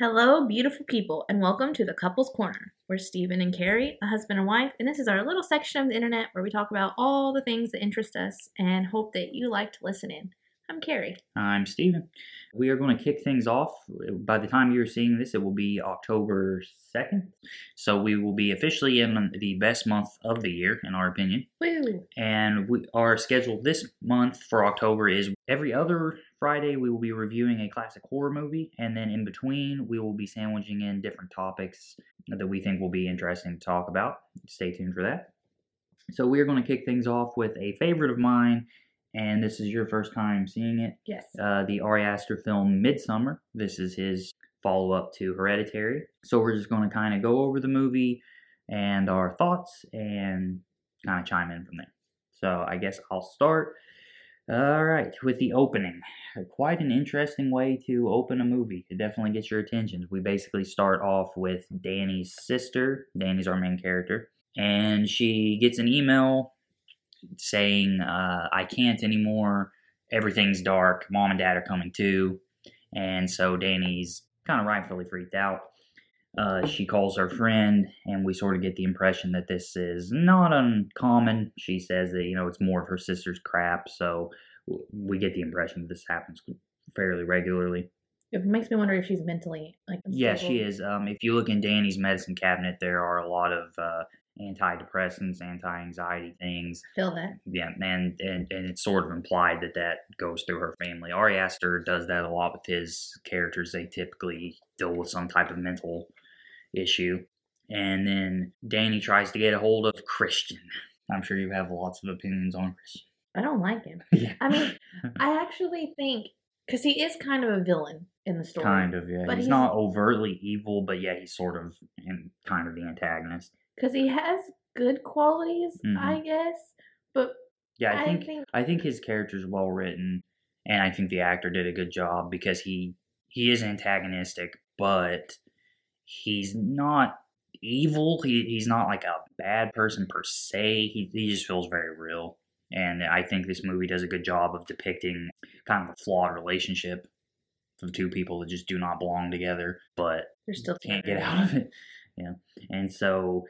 Hello, beautiful people, and welcome to the Couples Corner. We're Stephen and Carrie, a husband and wife, and this is our little section of the internet where we talk about all the things that interest us and hope that you like to listen in. I'm Carrie. I'm Steven. We are going to kick things off. By the time you're seeing this, it will be October 2nd. So we will be officially in the best month of the year, in our opinion. Woo! And we, our schedule this month for October is every other Friday, we will be reviewing a classic horror movie. And then in between, we will be sandwiching in different topics that we think will be interesting to talk about. Stay tuned for that. So we are going to kick things off with a favorite of mine and this is your first time seeing it. Yes. Uh, the Ari Aster film Midsommar. This is his follow up to Hereditary. So we're just going to kind of go over the movie and our thoughts and kind of chime in from there. So I guess I'll start. All right, with the opening. Quite an interesting way to open a movie. It definitely gets your attention. We basically start off with Danny's sister. Danny's our main character. And she gets an email saying, uh, I can't anymore. Everything's dark. Mom and dad are coming too. And so Danny's kind of rightfully freaked out. Uh, she calls her friend, and we sort of get the impression that this is not uncommon. She says that, you know, it's more of her sister's crap. So we get the impression that this happens fairly regularly. It makes me wonder if she's mentally like. Unstable. Yeah, she is. Um, if you look in Danny's medicine cabinet, there are a lot of uh, antidepressants, anti-anxiety things. Feel that. Yeah, and, and and it's sort of implied that that goes through her family. Ari Aster does that a lot with his characters. They typically deal with some type of mental issue. And then Danny tries to get a hold of Christian. I'm sure you have lots of opinions on Christian. I don't like him. yeah. I mean, I actually think because he is kind of a villain in the story. Kind of, yeah. But he's, he's not overtly evil, but yeah, he's sort of in, kind of the antagonist because he has good qualities, mm-hmm. I guess. But yeah, I, I think, think I think his character is well written, and I think the actor did a good job because he he is antagonistic, but he's not evil. He he's not like a bad person per se. He he just feels very real. And I think this movie does a good job of depicting kind of a flawed relationship of two people that just do not belong together, but they're still can't get out of it. Yeah. And so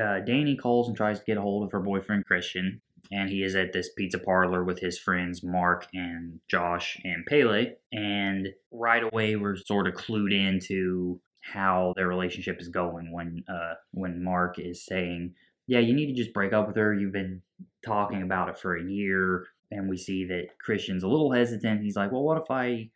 uh, Danny calls and tries to get a hold of her boyfriend Christian, and he is at this pizza parlor with his friends Mark and Josh and Pelle. And right away, we're sort of clued into how their relationship is going when uh, when Mark is saying, "Yeah, you need to just break up with her. You've been talking about it for a year." And we see that Christian's a little hesitant. He's like, "Well, what if I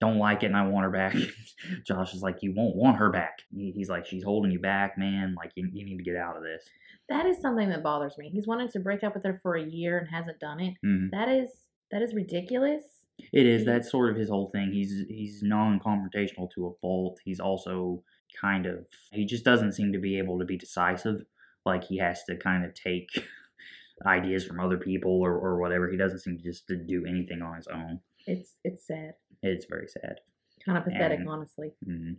don't like it and I want her back. Josh is like, you won't want her back. He's like, she's holding you back, man. Like, you, you need to get out of this. That is something that bothers me. He's wanted to break up with her for a year and hasn't done it. Mm-hmm. That is that is ridiculous. It is. That's sort of his whole thing. He's he's non-confrontational to a fault. He's also kind of he just doesn't seem to be able to be decisive. Like he has to kind of take ideas from other people or, or whatever. He doesn't seem to just to do anything on his own. It's it's sad. It's very sad. Kind of pathetic, and, honestly. Mm-hmm.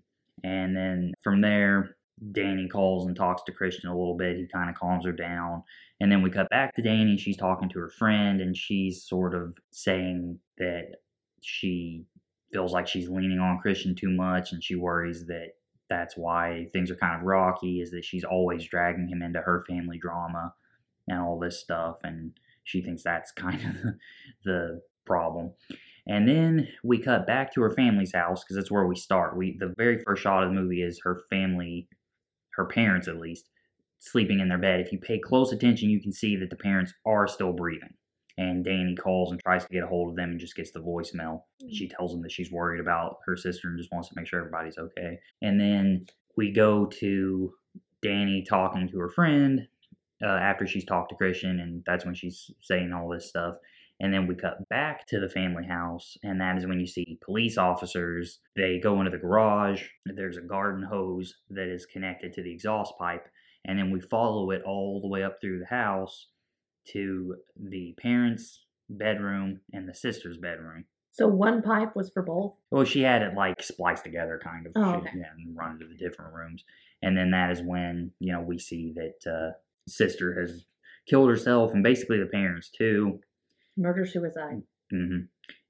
And then from there, Danny calls and talks to Christian a little bit. He kind of calms her down. And then we cut back to Danny. She's talking to her friend, and she's sort of saying that she feels like she's leaning on Christian too much, and she worries that that's why things are kind of rocky, is that she's always dragging him into her family drama and all this stuff. And she thinks that's kind of the problem. And then we cut back to her family's house because that's where we start. We the very first shot of the movie is her family, her parents at least, sleeping in their bed. If you pay close attention, you can see that the parents are still breathing. And Danny calls and tries to get a hold of them and just gets the voicemail. She tells them that she's worried about her sister and just wants to make sure everybody's okay. And then we go to Danny talking to her friend uh, after she's talked to Christian, and that's when she's saying all this stuff. And then we cut back to the family house, and that is when you see police officers. They go into the garage. There's a garden hose that is connected to the exhaust pipe, and then we follow it all the way up through the house to the parents' bedroom and the sister's bedroom. So one pipe was for both. Well, she had it like spliced together, kind of. Oh, okay. run to the different rooms, and then that is when you know we see that uh, sister has killed herself, and basically the parents too murder suicide. Mm-hmm.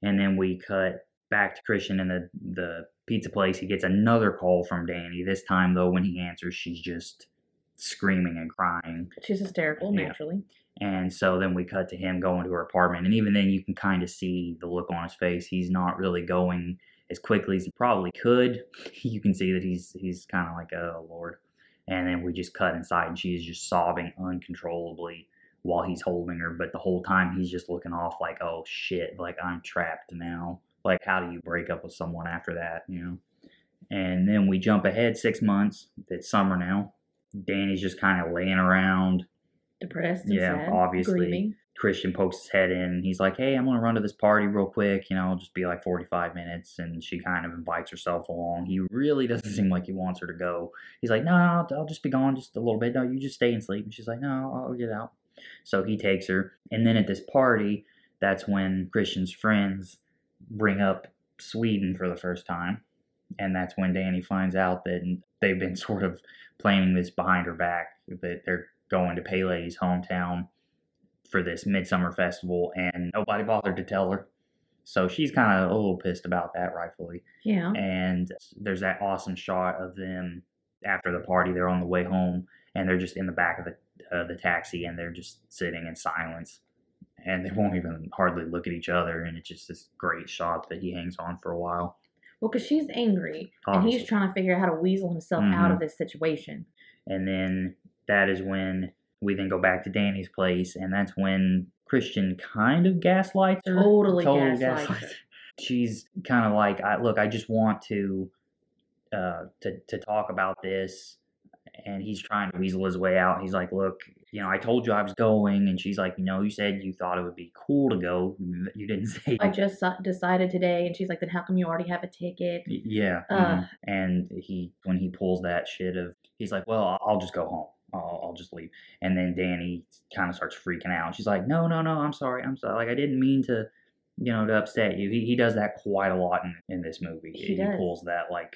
And then we cut back to Christian in the the pizza place. He gets another call from Danny. This time, though, when he answers, she's just screaming and crying. She's hysterical, Yeah. naturally. And so then we cut to him going to her apartment. And even then, you can kind of see the look on his face. He's not really going as quickly as he probably could. You can see that he's he's kind of like, oh, Lord. And then we just cut inside, and she's just sobbing uncontrollably while he's holding her. But the whole time, he's just looking off like, oh, shit, like I'm trapped now. Like, how do you break up with someone after that, you know? And then we jump ahead six months. It's summer now. Danny's just kind of laying around. Depressed and Yeah, sad. obviously. Grieving. Christian pokes his head in. He's like, "Hey, I'm gonna run to this party real quick. You know, it'll just be like 45 minutes." And she kind of invites herself along. He really doesn't seem like he wants her to go. He's like, "No, no I'll, I'll just be gone just a little bit. No, you just stay and sleep." And she's like, "No, I'll get out." So he takes her, and then at this party, that's when Christian's friends bring up Sweden for the first time, and that's when Danny finds out that they've been sort of planning this behind her back. That they're going to Pelle's hometown for this midsummer festival and nobody bothered to tell her so she's kind of a little pissed about that rightfully Yeah. and there's that awesome shot of them after the party they're on the way home and they're just in the back of the uh, the taxi and they're just sitting in silence and they won't even hardly look at each other and it's just this great shot that he hangs on for a while Well, because she's angry and he's trying to figure out how to weasel himself out Mhm. of this situation. And then that is when we then go back to Danny's place, and that's when Christian kind of gaslights her. Totally gaslights her. She's kind of like, I, "Look, I just want to, uh, to to talk about this," and he's trying to weasel his way out. He's like, "Look, you know, I told you I was going," and she's like, "No, you said you thought it would be cool to go. You didn't say." I just decided today, and she's like, "Then how come you already have a ticket?" Yeah. Uh. mhm. And he, when he pulls that shit of, he's like, well, I'll- just go home. I'll, I'll just leave. And then Danny kind of starts freaking out. She's like, no, no, no, I'm sorry. I'm sorry. Like, I didn't mean to, you know, to upset you. He, he does that quite a lot in, in this movie. He does. pulls that, like,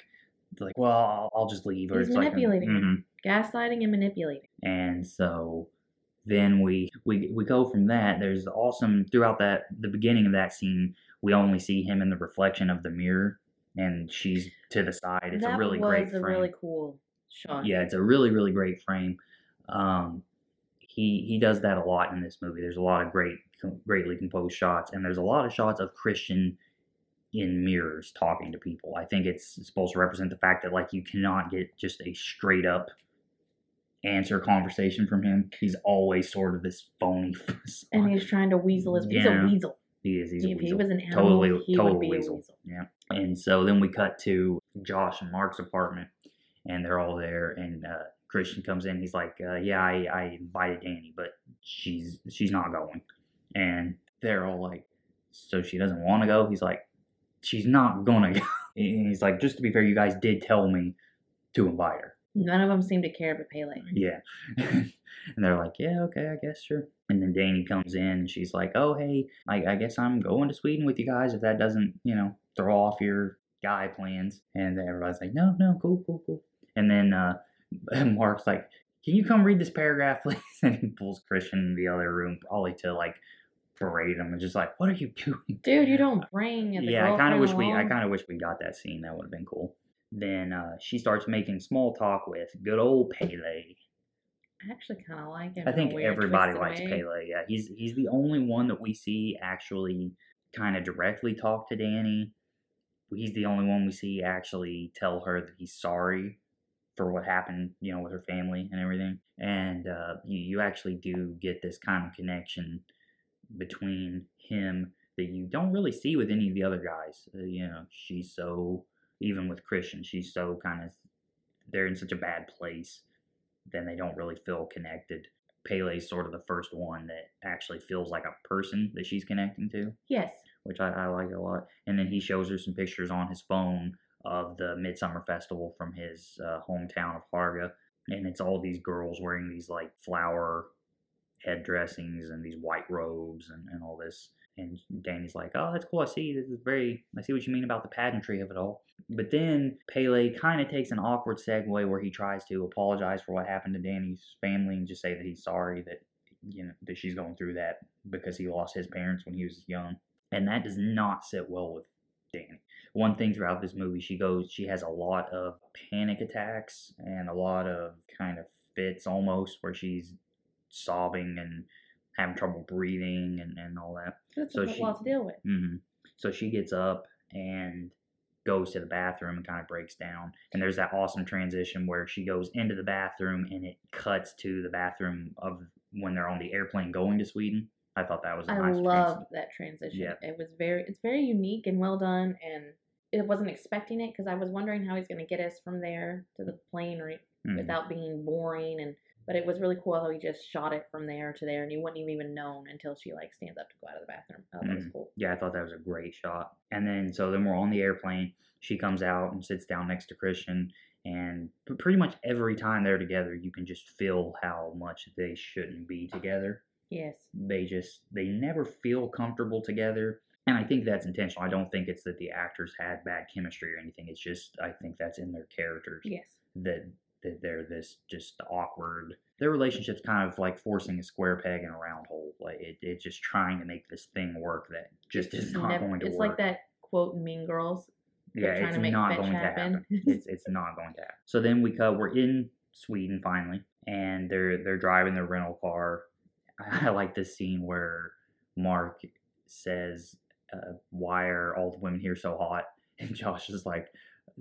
like, well, I'll, just leave. He's it's like, manipulating her. mhm. Gaslighting and manipulating. And so then we, we we go from that. There's awesome throughout that the beginning of that scene. We only see him in the reflection of the mirror, and she's to the side. It's that a really was great a frame. really cool shot. Yeah, it's a really really great frame. Um, he he does that a lot in this movie. There's a lot of great greatly composed shots, and there's a lot of shots of Christian in mirrors talking to people. I think it's supposed to represent the fact that like you cannot get just a straight up answer conversation from him. He's always sort of this phony. And he's trying to weasel his. He's a weasel. he is. He's a if he was an animal, totally, he total would be weasel. a weasel. Yeah. And so then we cut to Josh and Mark's apartment, and they're all there. And uh, Christian comes in. He's like, uh, "Yeah, I, I invited Danny, but she's she's not going." And they're all like, "So she doesn't want to go?" He's like, "She's not gonna go." And he's like, "Just to be fair, you guys did tell me to invite her." None of them seem to care but Pelle. Yeah. and they're like, yeah, okay, I guess, sure. And then Danny comes in and she's like, oh, hey, I, I guess I'm going to Sweden with you guys if that doesn't, you know, throw off your guy plans. And then everybody's like, no, no, cool, cool, cool. And then uh, Mark's like, can you come read this paragraph, please? And he pulls Christian in the other room, probably to like berate him and just like, what are you doing? Dude, you don't bring the yeah, I kind of wish we, I kind of wish we got that scene. That would have been cool. Then uh, she starts making small talk with good old Pelle. I actually kind of like him. I think everybody likes way. Pelle. Yeah, he's he's the only one that we see actually kind of directly talk to Danny. He's the only one we see actually tell her that he's sorry for what happened, you know, with her family and everything. And uh, you you actually do get this kind of connection between him that you don't really see with any of the other guys. Uh, you know, she's so even with Christian, she's so kind of they're in such a bad place then they don't really feel connected. Pelle's sort of the first one that actually feels like a person that she's connecting to, Yes. which I, I like a lot. And then he shows her some pictures on his phone of the Midsummer Festival from his uh, hometown of Harga. And it's all these girls wearing these like flower head dressings and these white robes and, and all this. And Danny's like, oh, that's cool. I see. This is very, I see what you mean about the pageantry of it all. But then Pelle kind of takes an awkward segue where he tries to apologize for what happened to Danny's family and just say that he's sorry that, you know, that she's going through that because he lost his parents when he was young. And that does not sit well with Danny. one thing throughout this movie, she goes, she has a lot of panic attacks and a lot of kind of fits almost where she's sobbing and having trouble breathing and, and all that. That's So a she- lot to deal with. hmm So she gets up and goes to the bathroom and kind of breaks down. And there's that awesome transition where she goes into the bathroom and it cuts to the bathroom of when they're on the airplane going to Sweden. I thought that was a I nice loved that transition. Yeah. It was very, it's very unique and well done, and it wasn't expecting it because I was wondering how he's going to get us from there to the plane or Mhm. without being boring and. But it was really cool how he just shot it from there to there, and you wouldn't even known until she like stands up to go out of the bathroom. Oh, that was Mhm. cool. Yeah, I thought that was a great shot. And then so then we're on the airplane. She comes out and sits down next to Christian, and pretty much every time they're together, you can just feel how much they shouldn't be together. Yes. They just they never feel comfortable together. And I think that's intentional. I don't think it's that the actors had bad chemistry or anything. It's just I think that's in their characters Yes. that that they're this just awkward. Their relationship's kind of like forcing a square peg in a round hole. Like it, it's just trying to make this thing work that just is It's not never- going to It's work. It's like that quote in Mean Girls. They're yeah, trying it's to make not going to happen. happen. it's it's not going to happen. So then we cut. We're in Sweden finally, and they're they're driving their rental car. I like this scene where Mark says, uh, "Why are all the women here so hot?" And Josh is like,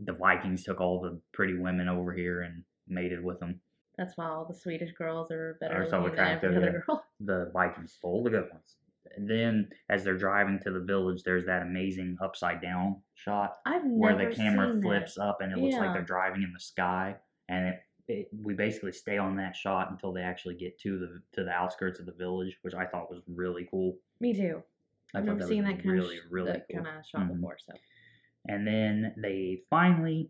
"The Vikings took all the pretty women over here and mated with them. That's why all the Swedish girls are better Are so looking than every attractive, other girl. The Vikings stole the good ones." And then, as they're driving to the village, there's that amazing upside down shot I've where the camera seen that. flips up and it looks like they're driving in the sky and it, it we basically stay on that shot until they actually get to the to the outskirts of the village which i thought was really cool Me too. i I've never that seen that kind really of really that cool kind of shot Mhm. before. So and then they finally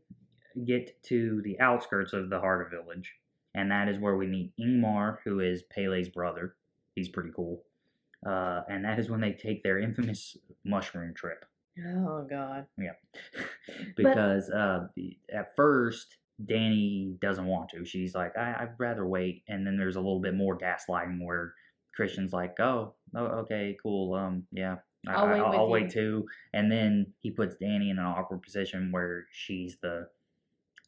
get to the outskirts of the Harga village and that is where we meet ingmar who is pelle's brother he's pretty cool uh, and that is when they take their infamous mushroom trip oh god, Yeah, because uh, at first Danny doesn't want to. She's like, I, I'd rather wait. And then there's a little bit more gaslighting where Christian's like, oh, oh okay, cool. Um, yeah, I, I'll wait I'll, with I'll you." wait too. And then he puts Danny in an awkward position where she's the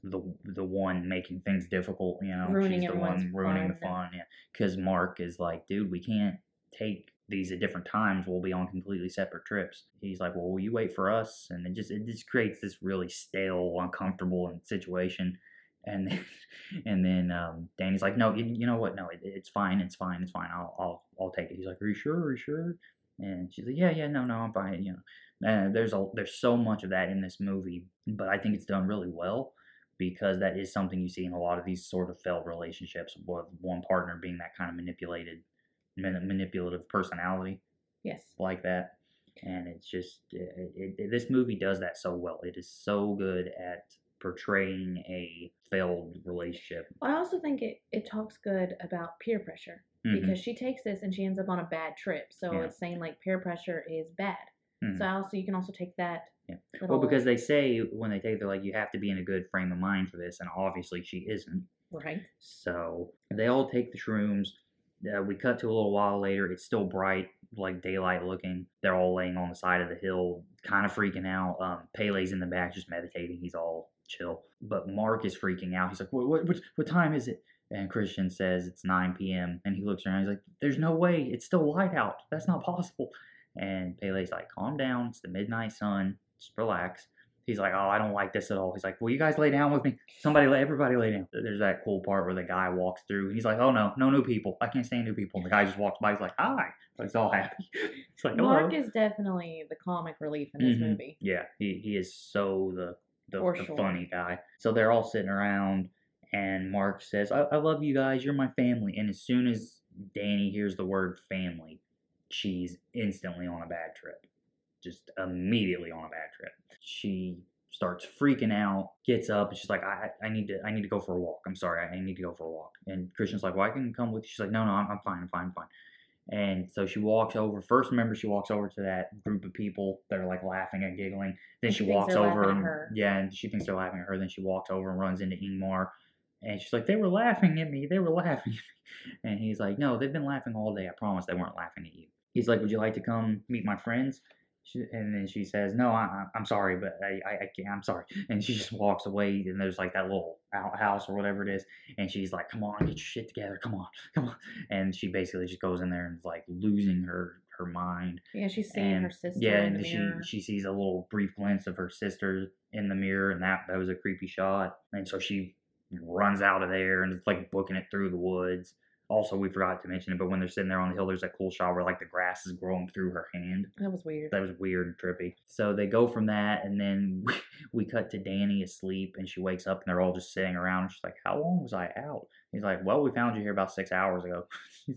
the the one making things difficult. You know, Ruining she's the one ruining the fun. fun. Yeah, because Mark is like, dude, we can't take these at different times. We'll be on completely separate trips. He's like, well, will you wait for us? And it just it just creates this really stale, uncomfortable situation. And then, and then um, Danny's like, no, you, you know what? No, it, it's fine. It's fine. It's fine. I'll, I'll I'll take it. He's like, are you sure? Are you sure? And she's like, yeah, yeah, no, no, I'm fine. You know, uh, there's a there's so much of that in this movie, but I think it's done really well because that is something you see in a lot of these sort of failed relationships, with one partner being that kind of manipulated, manipulative personality yes, like that. And it's just it, it- this movie does that so well. It is so good at portraying a failed relationship. I also think it it talks good about peer pressure Mhm. because she takes this and she ends up on a bad trip. So Yeah. it's saying like peer pressure is bad. Mhm. So also you can also take that. Yeah. Well, because they say when they take, they're like, you have to be in a good frame of mind for this, and obviously she isn't. right. So they all take the shrooms. Uh, we cut to a little while later. It's still bright, like daylight looking. They're all laying on the side of the hill, kind of freaking out. Um, Pelle's in the back, just meditating. He's all chill. But Mark is freaking out. He's like, what, what, what, what time is it? And Christian says it's 9 p.m. And he looks around. He's like, there's no way. It's still light out. That's not possible. And Pelle's like, calm down. It's the midnight sun. Just relax. He's like, oh, I don't like this at all. He's like, will you guys lay down with me? Somebody, lay, everybody lay down. There's that cool part where the guy walks through. He's like, oh no, no new people. I can't stand new people. And the guy just walks by. He's like, hi. So he's all happy. It's like, hello. Mark is definitely the comic relief in this Mhm. movie. Yeah, he, he is so the the, the sure. funny guy. So they're all sitting around, and Mark says, I, "I love you guys. You're my family." And as soon as Danny hears the word family, she's instantly on a bad trip. Just immediately on a bad trip. She starts freaking out, gets up, and she's like, I, I need to I need to go for a walk. I'm sorry, I need to go for a walk. And Christian's like, Well, I can come with you. She's like, No, no, I'm, I'm fine, I'm fine, I'm fine. And so she walks over. First, remember, she walks over to that group of people that are like laughing and giggling. Then she she walks over and yeah, and she thinks they're laughing at her. Then she walks over and runs into Ingmar, and she's like, "They were laughing at me. They were laughing." at me." And he's like, "No, they've been laughing all day. I promise they weren't laughing at you." He's like, "Would you like to come meet my friends?" She, and then she says, "No, I, I- I'm sorry, but I, I, I can't. I'm sorry." And she just walks away. And there's like that little outhouse or whatever it is, and she's like, "Come on, get your shit together. Come on, come on." And she basically just goes in there and is like losing her her mind. Yeah, she's seeing And her sister yeah, and she mirror. she sees a little brief glimpse of her sister in the mirror, and that that was a creepy shot. And so she runs out of there and it's like booking it through the woods. Also, we forgot to mention it, but when they're sitting there on the hill, there's that cool shot where like the grass is growing through her hand. that was weird. That was weird and trippy. So they go from that, and then we, we cut to Danny asleep, and she wakes up, and they're all just sitting around. And she's like, "How long was I out?" He's like, "Well, we found you here about six hours ago."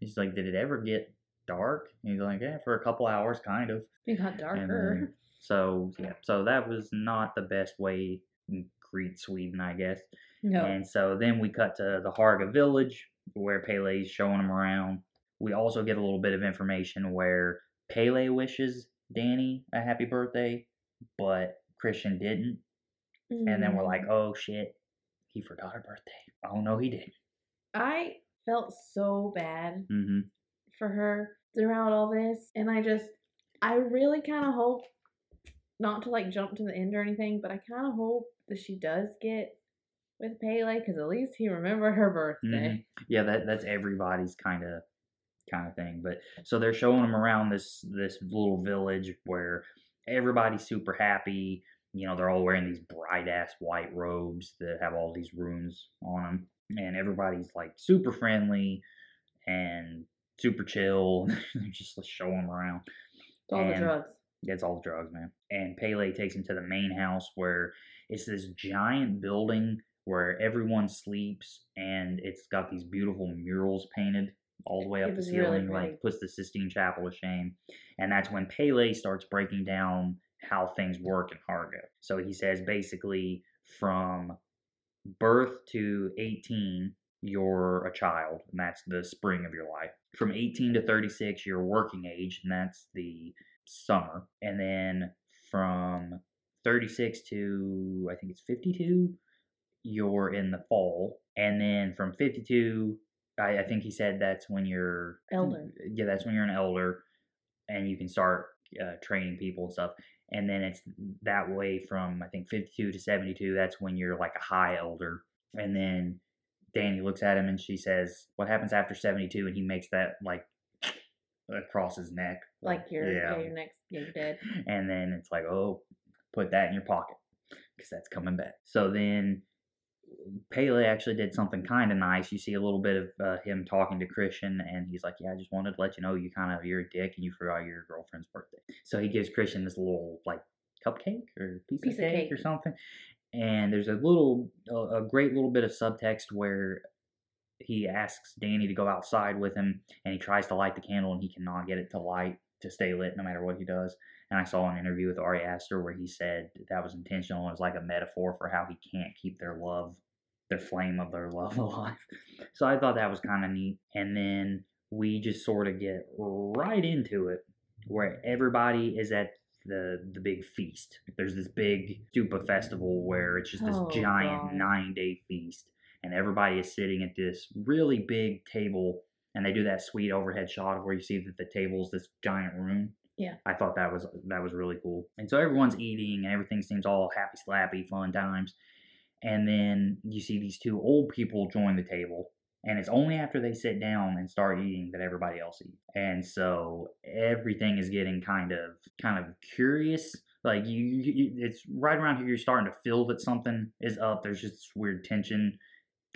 she's like, "Did it ever get dark?" And he's like, "Yeah, for a couple hours, kind of." It got darker. then- so yeah, so that was not the best way mm, in Crete, Sweden, I guess. no. And so then we cut to the Harga village where Pelle's showing them around. We also get a little bit of information where Pelle wishes Danny a happy birthday, but Christian didn't. And then we're like, Mm. oh shit, he forgot her birthday. Oh no, he didn't. I felt so bad hmm for her throughout all this, and I just, I really kind of hope not to like jump to the end or anything, but I kind of hope that she does get with Pelle because at least he remembered her birthday. Mm-hmm. Yeah, that that's everybody's kind of kind of thing. But so they're showing him around this this little village where everybody's super happy. You know, they're all wearing these bright ass white robes that have all these runes on them, and everybody's like super friendly and super chill. They're just showing them around. It's all the drugs. Gets all the drugs, man. And Pelle takes him to the main house where it's this giant building where everyone sleeps, and it's got these beautiful murals painted all the way up the was really ceiling, like puts the Sistine Chapel to shame. And that's when Pelle starts breaking down how things work in Harga. So he says basically from birth to 18, you're a child, and that's the spring of your life. From 18 to 36, you're working age, and that's the summer. And then from 36 to, I think it's 52, you're in the fall. And then from 52, I, I think he said that's when you're Elder. Yeah, that's when you're an elder, and you can start uh, training people and stuff. And then it's that way from I think 52 to 72. That's when you're like a high elder. And then Danny looks at him and she says, "What happens after 72?" And he makes that like across his neck, Like your yeah. Yeah. your next yeah, you're dead. and then it's like, "Oh, put that in your pocket because that's coming back." So then Pelle actually did something kind of nice. You see a little bit of uh, him talking to Christian, and he's like, "Yeah, I just wanted to let you know you kind of you're a dick and you forgot your girlfriend's birthday." So he gives Christian this little like cupcake or piece, Piece of, of cake cake. or something. And there's a little, a, a great little bit of subtext where he asks Danny to go outside with him, and he tries to light the candle, and he cannot get it to light to stay lit no matter what he does. And I saw an interview with Ari Aster where he said that was intentional. It was like a metaphor for how he can't keep their love, their flame of their love alive. So I thought that was kind of neat. And then we just sort of get right into it where everybody is at the the big feast. There's this big stupa festival where it's just this Oh, giant God. nine day feast, and everybody is sitting at this really big table, and they do that sweet overhead shot where you see that the table's this giant room. Yeah. I thought that was that was really cool. And so everyone's eating, and everything seems all happy, slappy, fun times. And then you see these two old people join the table, and it's only after they sit down and start eating that everybody else eats. And so everything is getting kind of kind of curious. Like you, you, it's right around here. You're starting to feel that something is up. There's just this weird tension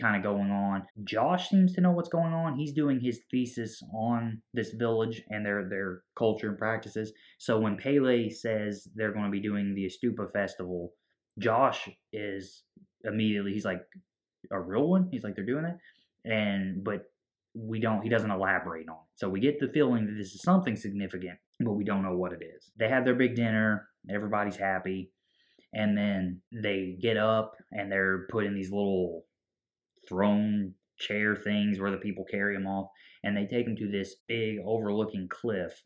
kind of going on. Josh seems to know what's going on. He's doing his thesis on this village and their their culture and practices. So when Pelle says they're going to be doing the Estupa festival, Josh is immediately he's like a real one. He's like they're doing it, and but we don't. He doesn't elaborate on it. So we get the feeling that this is something significant, but we don't know what it is. They have their big dinner. Everybody's happy. And then they get up and they're put in these little throne chair things where the people carry them off. And they take them to this big overlooking cliff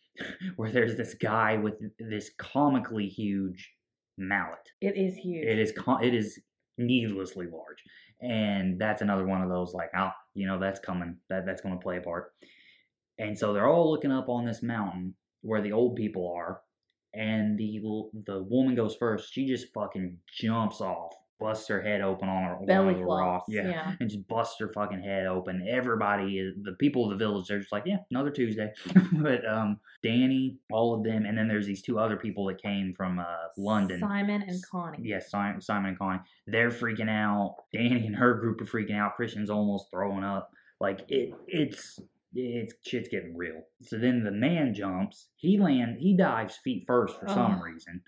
where there's this guy with this comically huge mallet. It is huge. It is co- it is needlessly large, and that's another one of those like, oh, you know, that's coming. That that's going to play a part. And so they're all looking up on this mountain, where the old people are, and the the woman goes first. She just fucking jumps off, busts her head open on her Belly the flops. rocks. Yeah. And just busts her fucking head open. Everybody, is the people of the village, they're just like, yeah, another Tuesday. but um, Danny, all of them, and then there's these two other people that came from uh, London. Simon and Connie. Yes, Simon, Simon and Connie. They're freaking out. Danny and her group are freaking out. Christian's almost throwing up. Like it, it's it's shit's getting real. So then the man jumps. He land. He dives feet first for some reason,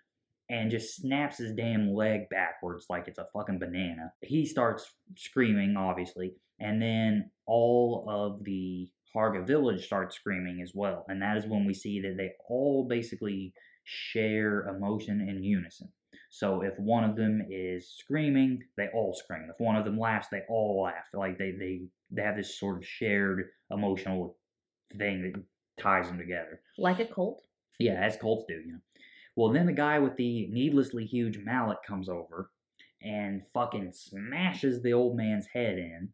and just snaps his damn leg backwards like it's a fucking banana. He starts screaming, obviously, and then all of the Harga village starts screaming as well. And that is when we see that they all basically share emotion in unison. So if one of them is screaming, they all scream. If one of them laughs, they all laugh. Like they they they have this sort of shared emotional thing that ties them together. Like a cult. Yeah, as cults do, you know. Well, then the guy with the needlessly huge mallet comes over and fucking smashes the old man's head in.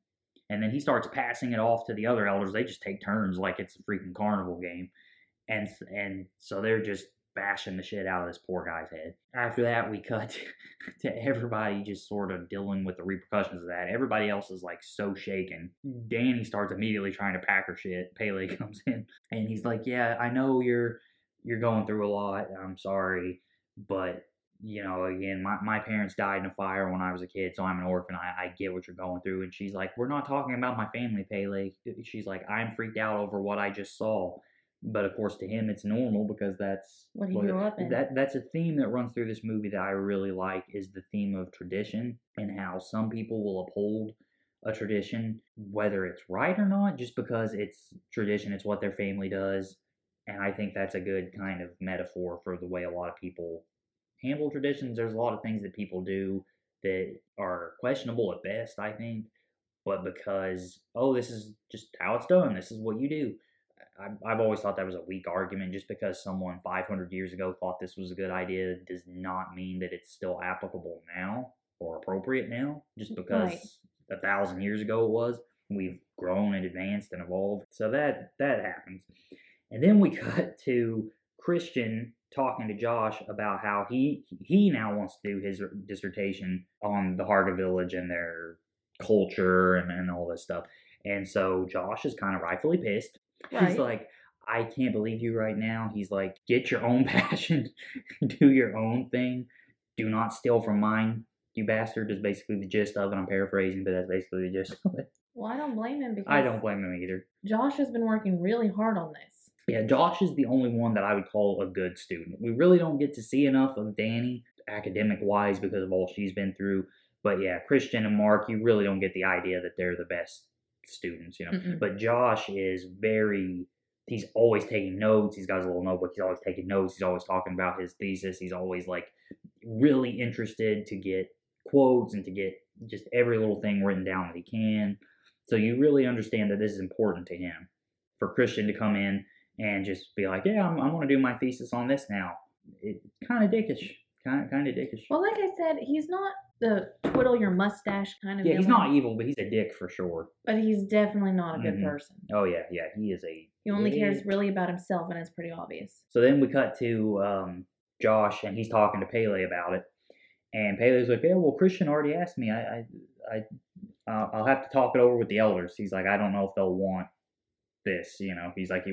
And then he starts passing it off to the other elders. They just take turns like it's a freaking carnival game. And and so they're just bashing the shit out of this poor guy's head. After that, we cut to everybody just sort of dealing with the repercussions of that. Everybody else is like so shaken. Danny starts immediately trying to pack her shit. Pelle comes in and he's like, "Yeah, I know you're you're going through a lot. I'm sorry, but you know, again, my, my parents died in a fire when I was a kid, so I'm an orphan. I, I get what you're going through. And she's like, We're not talking about my family, Pelle. She's like, I'm freaked out over what I just saw. But of course, to him, it's normal because that's What he grew up in. That that's a theme that runs through this movie that I really like is the theme of tradition and how some people will uphold a tradition, whether it's right or not, just because it's tradition, it's what their family does. And I think that's a good kind of metaphor for the way a lot of people handle traditions. There's a lot of things that people do that are questionable at best, I think, but because, oh, this is just how it's done, this is what you do. I- I've always thought that was a weak argument. Just because someone 500 years ago thought this was a good idea does not mean that it's still applicable now or appropriate now. Just because Right. a thousand years ago it was, we've grown and advanced and evolved. So that that happens. And then we cut to Christian talking to Josh about how he he now wants to do his dissertation on the Harga village and their culture and, and all this stuff. And so Josh is kind of rightfully pissed. Right. He's like, I can't believe you right now. He's like, get your own passion, do your own thing, do not steal from mine, you bastard. Is basically the gist of it. I'm paraphrasing, but that's basically the gist of it. Well, I don't blame him because I don't blame him either. Josh has been working really hard on this. Yeah, Josh is the only one that I would call a good student. We really don't get to see enough of Danny academic wise because of all she's been through. But yeah, Christian and Mark, you really don't get the idea that they're the best students, you know. Mm-mm. But Josh is very he's always taking notes. He's got his little notebook. He's always taking notes. He's always talking about his thesis. He's always like really interested to get quotes and to get just every little thing written down that he can. So you really understand that this is important to him. For Christian to come in and just be like, "Yeah, I'm, I'm going to do my thesis on this now." It's kind of dickish, kind of kind of dickish. Well, like I said, he's not the twiddle your mustache kind of yeah, he's not evil, but he's a dick for sure. but he's definitely not a good Mhm. person. Oh yeah, yeah, he is a. He only cares really about himself, and it's pretty obvious. So then we cut to um, Josh, and he's talking to Pelle about it. And Pelle's like, "Yeah, well, Christian already asked me. I, I, I, uh, I'll have to talk it over with the elders." He's like, "I don't know if they'll want this." You know, he's like,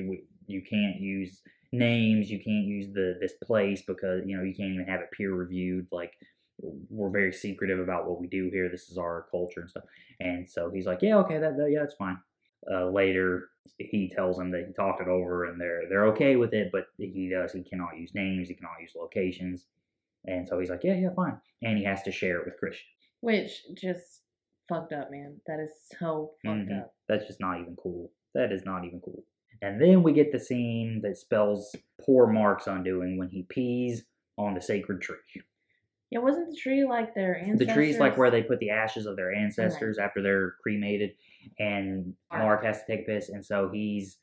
"You, can't use names. You can't use the this place because you know you can't even have it peer reviewed. Like, we're very secretive about what we do here. This is our culture and stuff." And so he's like, "Yeah, okay, that, that yeah, that's fine." Uh, later, he tells them that he talked it over and they're they're okay with it, but he does he cannot use names, he cannot use locations, and so he's like, yeah, yeah, fine, and he has to share it with Christian. Which just fucked up, man. That is so fucked Mhm. up. That's just not even cool. That is not even cool. And then we get the scene that spells poor Mark's undoing when he pees on the sacred tree. Yeah, wasn't the tree like their ancestors? The tree's like where they put the ashes of their ancestors after they're cremated, and Right. Mark has to take a piss, and so he's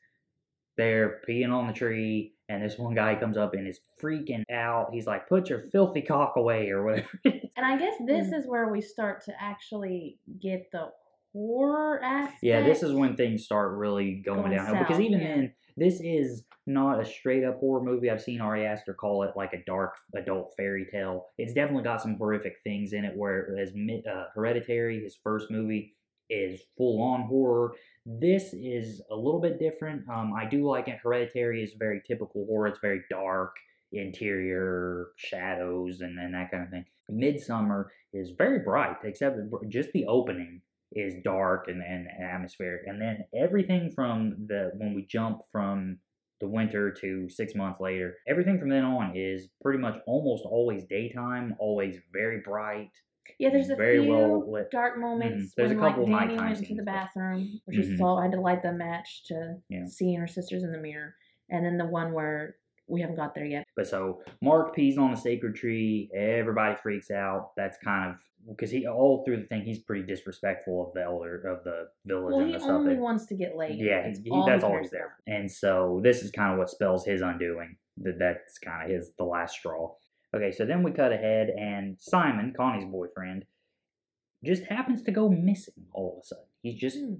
there peeing on the tree, and this one guy comes up and is freaking out. He's like, "Put your filthy cock away," or whatever. And I guess this Mm. is where we start to actually get the horror aspect. Yeah, this is when things start really going, Going downhill. Because even yeah. then, this is not a straight up horror movie. I've seen Ari Aster call it like a dark adult fairy tale. It's definitely got some horrific things in it. Where as uh, Hereditary, his first movie, is full on horror. This is a little bit different. Um, I do like it. Hereditary is very typical horror. It's very dark, interior shadows, and, and that kind of thing. Midsommar is very bright, except just the opening is dark and, and atmospheric. And then everything from the when we jump from the winter to six months later, everything from then on is pretty much almost always daytime, always very bright. Yeah, there's a very few well lit. dark moments Mhm. There's a couple like Danny went to the bathroom, which she Mhm. saw I had to light the match to Yeah. seeing her sisters in the mirror, and then the one where we haven't got there yet. But so Mark pees on the sacred tree. Everybody freaks out. That's kind of because he all through the thing he's pretty disrespectful of the elder of the village Well, and he the stuff. only that- wants to get laid. Yeah, That's he, all that's all there. And so this is kind of what spells his undoing. That that's kind of his the last straw. Okay, so then we cut ahead, and Simon, Connie's boyfriend, just happens to go missing all of a sudden. He's just Hmm.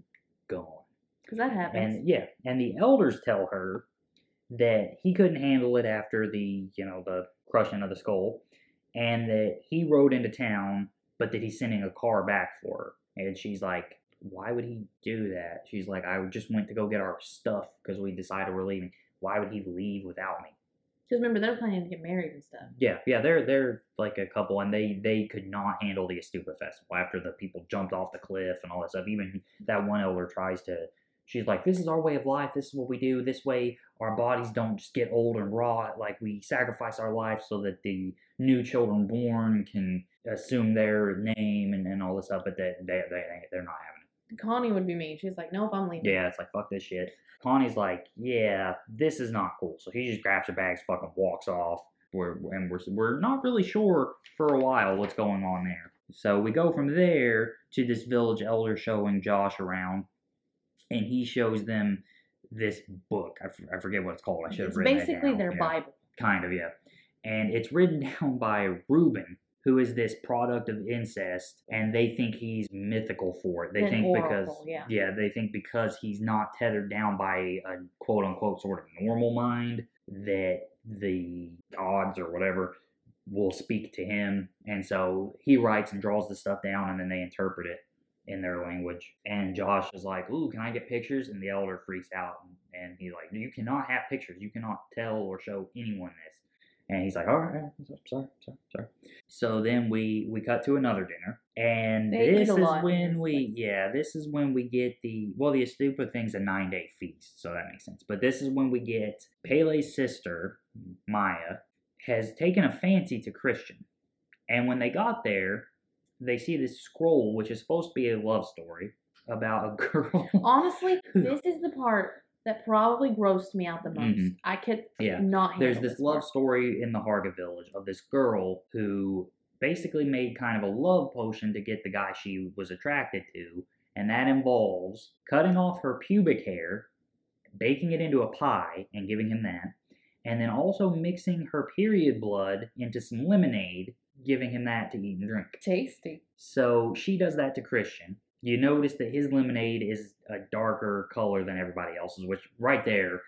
gone. Because that happens. And yeah, and the elders tell her that he couldn't handle it after the you know the crushing of the skull, and that he rode into town, but that he's sending a car back for her. And she's like, "Why would he do that?" She's like, "I just went to go get our stuff because we decided we're leaving. Why would he leave without me?" Because remember, they're planning to get married and stuff. Yeah, yeah, they're they're like a couple, and they they could not handle the Astupa festival after the people jumped off the cliff and all that stuff. Even that one elder tries to. She's like, "This is our way of life. This is what we do. This way, our bodies don't just get old and rot. Like we sacrifice our life so that the new children born can assume their name and, and all this stuff." But they they they they're not having it. Connie would be mean. She's like, nope, I'm leaving. Yeah, it's like fuck this shit. Connie's like, yeah, this is not cool. So he just grabs her bags, fucking walks off. We're and we're we're not really sure for a while what's going on there. So we go from there to this village elder showing Josh around, and he shows them this book. I, f- I forget what it's called. I should have It's written basically down. their Yeah. Bible. Kind of, yeah. And it's written down by Ruben, who is this product of incest, and they think he's mythical for it. They An think because oracle, yeah. they think because he's not tethered down by a quote unquote sort of normal mind that the gods or whatever will speak to him. And so he writes and draws the stuff down and then they interpret it in their language. And Josh is like, Ooh, can I get pictures? And the elder freaks out and he's like, You cannot have pictures. You cannot tell or show anyone this. And he's like, All right, sorry, sorry, sorry. So then we we cut to another dinner. And They this is when we yeah, this is when we get the well the Astupa thing's a nine day feast, so that makes sense. But this is when we get Pelle's sister, Maja, has taken a fancy to Christian. And when they got there, they see this scroll, which is supposed to be a love story about a girl. Honestly, this is the part that probably grossed me out the most. Mhm. I could Yeah. not There's this love part. story in the Harga village of this girl who basically made kind of a love potion to get the guy she was attracted to, and that involves cutting off her pubic hair, baking it into a pie, and giving him that, and then also mixing her period blood into some lemonade, giving him that to eat and drink. Tasty. So she does that to Christian. You notice that his lemonade is a darker color than everybody else's, which right there,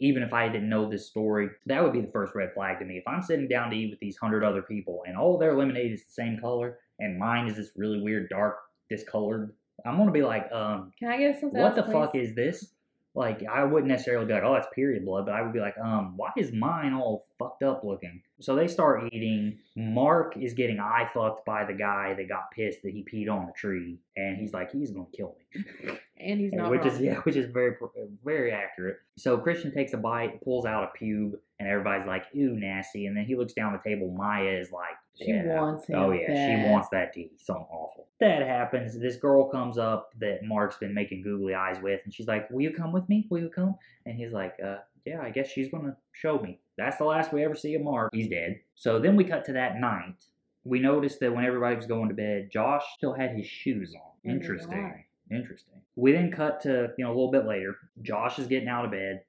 even if I didn't know this story, that would be the first red flag to me. If I'm sitting down to eat with these hundred other people and all their lemonade is the same color and mine is this really weird, dark, discolored, I'm gonna be like, um, Can I get something what else, the fuck is this? Like, I wouldn't necessarily be like, oh, that's period blood, but I would be like, um, why is mine all fucked up looking? So they start eating. Mark is getting eye fucked by the guy that got pissed that he peed on the tree, and he's like, he's gonna kill me. And he's not which wrong. is yeah, which is very very accurate. So Christian takes a bite, pulls out a pube, and everybody's like, "Ooh, nasty!" And then he looks down the table. Maja is like, She yeah. wants him Oh yeah, bad. she wants that tea. Something awful. That happens. This girl comes up that Mark's been making googly eyes with, and she's like, "Will you come with me? Will you come?" And he's like, uh, "Yeah, I guess she's gonna show me." That's the last we ever see of Mark. He's dead. So then we cut to that night. We noticed that when everybody was going to bed, Josh still had his shoes on. Interesting. Interesting. We then cut to, you know, a little bit later. Josh is getting out of bed.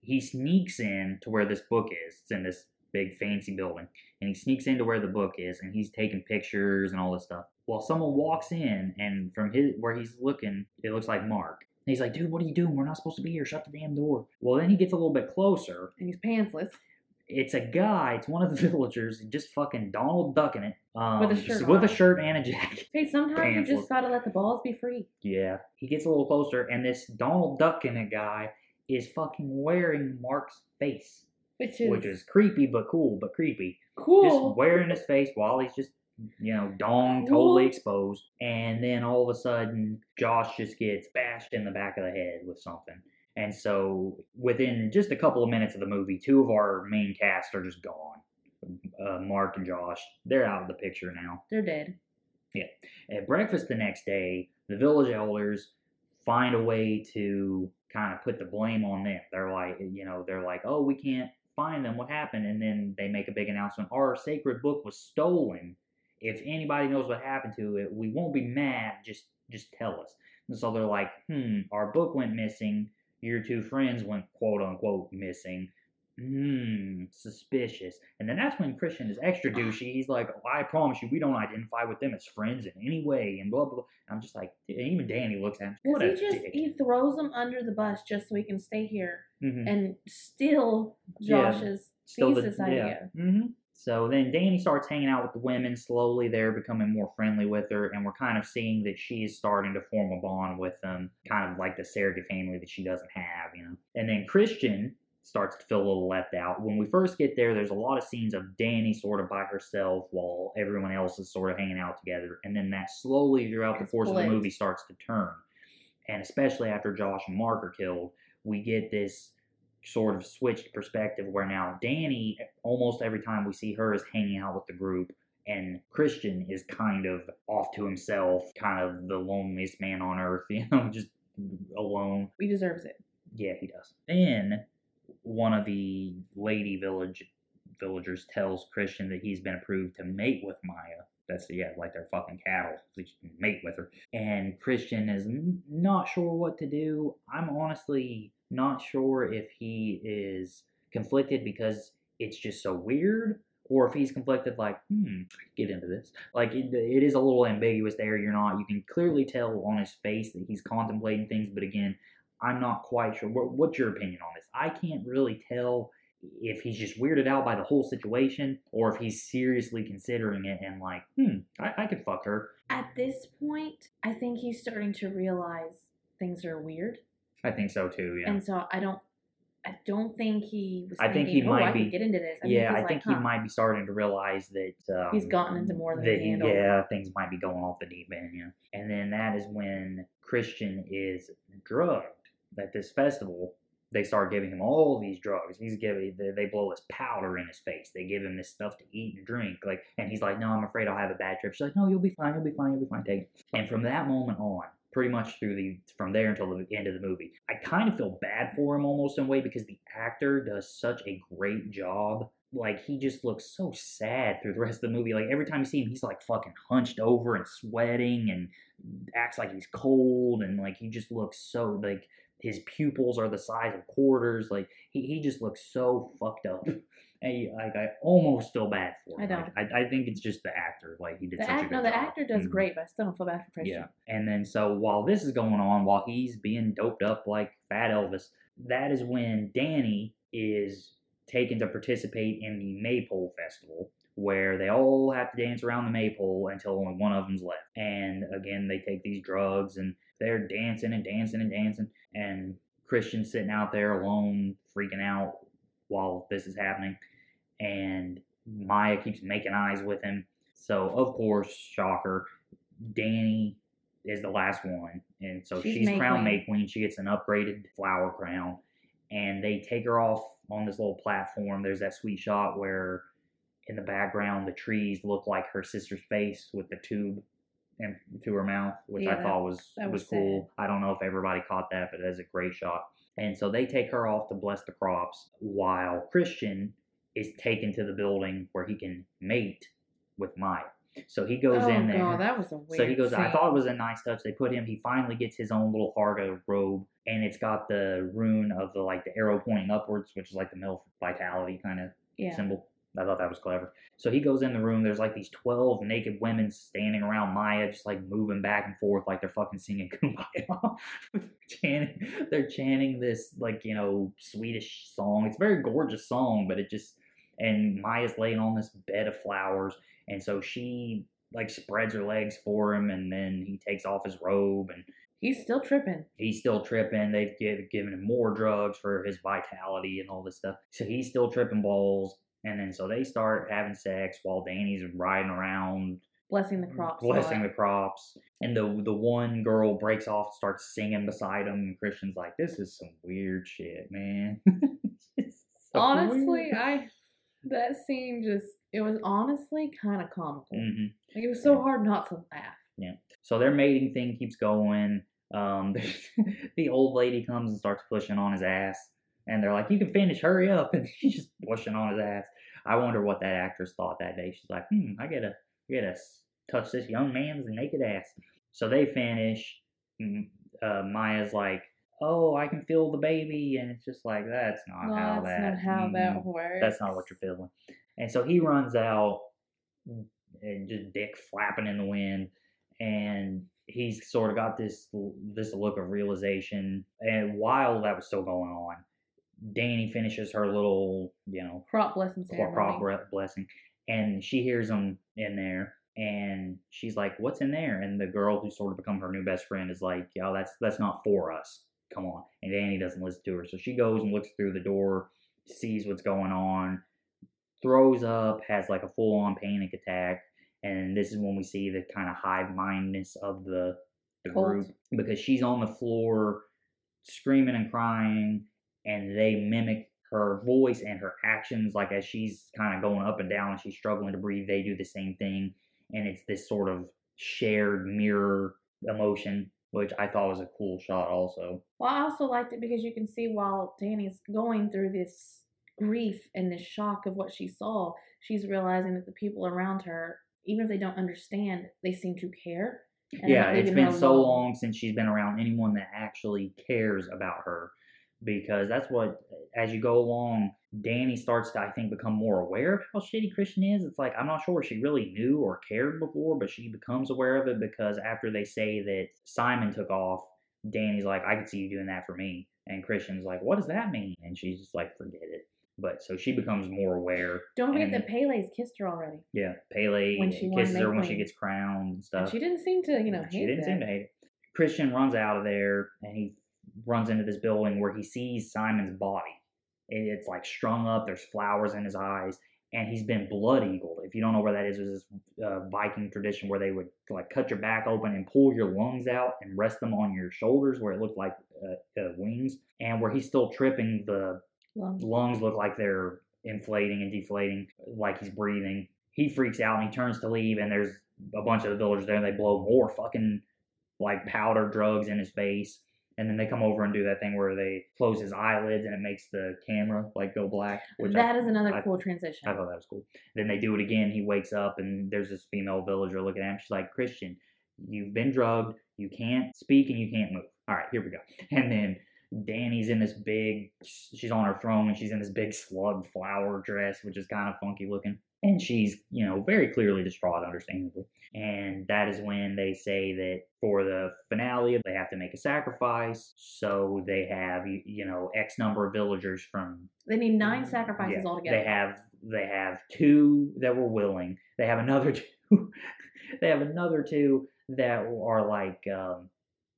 He sneaks in to where this book is. It's in this big fancy building. And he sneaks into where the book is and he's taking pictures and all this stuff. Well, someone walks in, and from his where he's looking, it looks like Mark. And he's like, "Dude, what are you doing? We're not supposed to be here. Shut the damn door." Well, then he gets a little bit closer. And he's pantsless. It's a guy. It's one of the villagers, just fucking Donald ducking it, um, With a shirt with on. a shirt and a jacket. Hey, sometimes you just gotta let the balls be free. Yeah, he gets a little closer, and this Donald ducking it guy is fucking wearing Mark's face, Which is, which is creepy but cool, but creepy. cool. just wearing his face while he's just you know dong totally exposed and then all of a sudden josh just gets bashed in the back of the head with something and so within just a couple of minutes of the movie two of our main cast are just gone uh, mark and josh they're out of the picture now They're dead. Yeah. At breakfast the next day, the village elders find a way to kind of put the blame on them. They're like, you know, they're like, oh, we can't find them. What happened? And then they make a big announcement. Our sacred book was stolen. If anybody knows what happened to it, we won't be mad. Just, just tell us. And so they're like, hmm, our book went missing. Your two friends went quote unquote missing. Hmm, suspicious. And then that's when Christian is extra douchey. He's like, oh, I promise you, we don't identify with them as friends in any way, and blah blah. blah. I'm just like, and even Danny looks at him. What a Because he just dick. he throws them under the bus just so he can stay here Mhm. and steal Yeah. Josh's the- thesis yeah. idea. So then Danny starts hanging out with the women. Slowly, they're becoming more friendly with her, and we're kind of seeing that she is starting to form a bond with them, kind of like the surrogate family that she doesn't have, you know. And then Christian starts to feel a little left out. When we first get there, there's a lot of scenes of Danny sort of by herself while everyone else is sort of hanging out together, and then that slowly throughout the course of the movie starts to turn. And especially after Josh and Mark are killed, we get this sort of switched perspective where now Danny, almost every time we see her, is hanging out with the group, and Christian is kind of off to himself, kind of the loneliest man on earth, you know, just alone. He deserves it. Yeah, he does. Then one of the lady village villagers tells Christian that he's been approved to mate with Maja. That's yeah, like they're fucking cattle. They can mate with her. And Christian is not sure what to do. I'm honestly not sure if he is conflicted because it's just so weird, or if he's conflicted like, hmm, get into this. Like it, it is a little ambiguous there. You're not. You can clearly tell on his face that he's contemplating things, but again, I'm not quite sure. What, what's your opinion on this? I can't really tell if he's just weirded out by the whole situation or if he's seriously considering it and like, hmm, I, I could fuck her. At this point, I think he's starting to realize things are weird, I think so too. Yeah. and so I don't. I don't think he was. I think he oh, might I be- get into this. I yeah, I like, think huh. he might be starting to realize that um, He's gotten into more than that he he, handled. yeah, things might be going off the deep end. Yeah, and then that is when Christian is drugged at this festival. They start giving him all these drugs. He's giving they, they blow this powder in his face. They give him this stuff to eat and drink. Like, and he's like, "No, I'm afraid I'll have a bad trip." She's like, "No, you'll be fine. You'll be fine. You'll be fine. Take it." And from that moment on, pretty much through the from there until the end of the movie, I kind of feel bad for him almost in a way because the actor does such a great job. Like he just looks so sad through the rest of the movie. Like every time you see him, he's like fucking hunched over and sweating and acts like he's cold and like he just looks so like his pupils are the size of quarters. Like he, he just looks so fucked up. He- like I almost feel bad for him. I Like, I, I think it's just the actor. Like he did The such a act, good no, the job. actor does Mhm. great, but I still don't feel bad for Christian. Yeah. And then so while this is going on, while he's being doped up like Fat Elvis, that is when Danny is taken to participate in the Maypole Festival, where they all have to dance around the maypole until only one of them's left. And again, they take these drugs and they're dancing and dancing and dancing. And Christian's sitting out there alone, freaking out while this is happening. And Maja keeps making eyes with him. So, of course, shocker, Danny is the last one. And so She's she's, Queen. May Queen. She gets an upgraded flower crown. And they take her off on this little platform. There's that sweet shot where in the background the trees look like her sister's face with the tube and through her mouth, which Yeah, I thought was was, was cool. I don't know if everybody caught that, but that's a great shot. And so they take her off to bless the crops while Christian is taken to the building where he can mate with Maja. So he goes oh in there. god, that was a weird. So he goes. I thought it was a nice touch. They put him. He finally gets his own little Harga robe, and it's got the rune of the like the arrow pointing upwards, which is like the milk vitality kind of yeah. symbol. I thought that was clever. So he goes in the room. There's like these 12 naked women standing around Maja, just like moving back and forth like they're fucking singing Kumbaya. chanting, they're chanting this, like, you know, Swedish song. It's a very gorgeous song, but it just, and Maja's laying on this bed of flowers. And so she, like, spreads her legs for him, and then he takes off his robe and He's still tripping. he's still tripping. They've give, given him more drugs for his vitality and all this stuff. So he's still tripping balls. And then so they start having sex while Danny's riding around, Blessing the crops. blessing the crops. And the the one girl breaks off, starts singing beside him. And Christian's like, "This is some weird shit, man." So Honestly, weird. I that scene just it was honestly kind of comical. Mhm. Like it was so hard not to laugh. Yeah. So their mating thing keeps going. Um, the old lady comes and starts pushing on his ass, and they're like, "You can finish, hurry up!" And she's just pushing on his ass. I wonder what that actress thought that day. She's like, "Hmm, I gotta, I gotta touch this young man's naked ass." So they finish. Mm, Uh, Maja's like, "Oh, I can feel the baby," and it's just like, "That's not No, how that's that. not how mm, that works. That's not what you're feeling." And so he runs out, and just dick flapping in the wind, and he's sort of got this this look of realization. And while that was still going on, Danny finishes her little, you know, crop blessing ceremony. crop blessing, and she hears him in there, and she's like, "What's in there?" And the girl who's sort of become her new best friend is like, "Yo, that's that's not for us. Come on." And Danny doesn't listen to her, so she goes and looks through the door, sees what's going on, throws up, has like a full on panic attack, and this is when we see the kind of hive mindedness of the the group because she's on the floor screaming and crying, and they mimic her voice and her actions like as she's kind of going up and down and she's struggling to breathe they do the same thing. And it's this sort of shared mirror emotion which i thought was a cool shot also. Well, I also liked it because you can see while Danny's going through this grief and this shock of what she saw, she's realizing that the people around her, even if they don't understand, they seem to care. and yeah it's been so long since she's been around anyone that actually cares about her because that's what as you go along danny starts to i think become more aware of how shitty christian is it's like i'm not sure she really knew or cared before but she becomes aware of it because after they say that simon took off danny's like i could see you doing that for me and christian's like what does that mean and she's just like forget it but so she becomes more aware Don't forget that Pelle's kissed her already. yeah pelle When she kisses her when she gets crowned and stuff And she didn't seem to, you know, hate she didn't that. seem to hate it. Christian runs out of there and he runs into this building where he sees Simon's body. It's like strung up. There's flowers in his eyes, and he's been blood eagled. If you don't know where that is, it was this uh, Viking tradition where they would like cut your back open and pull your lungs out and rest them on your shoulders where it looked like uh, uh, wings, and where he's still tripping. The Lungs. lungs look like they're inflating and deflating, like he's breathing. He freaks out and he turns to leave, and there's a bunch of the villagers there, and they blow more fucking like powder drugs in his face. And then they come over and do that thing where they close his eyelids and it makes the camera like go black. Which That I, is another I- cool transition. I thought that was cool. Then they do it again. He wakes up and there's this female villager looking at him. She's like, Christian, you've been drugged. You can't speak and you can't move. All right, here we go. And then Danny's in this big, she's on her throne and she's in this big slug flower dress, which is kind of funky looking. And she's, you know, very clearly distraught, understandably. And that is when they say that for the finale, they have to make a sacrifice. So they have, you, know, X number of villagers from They need nine sacrifices yeah, altogether. They have they have two that were willing. They have another two. they have another two that are like um,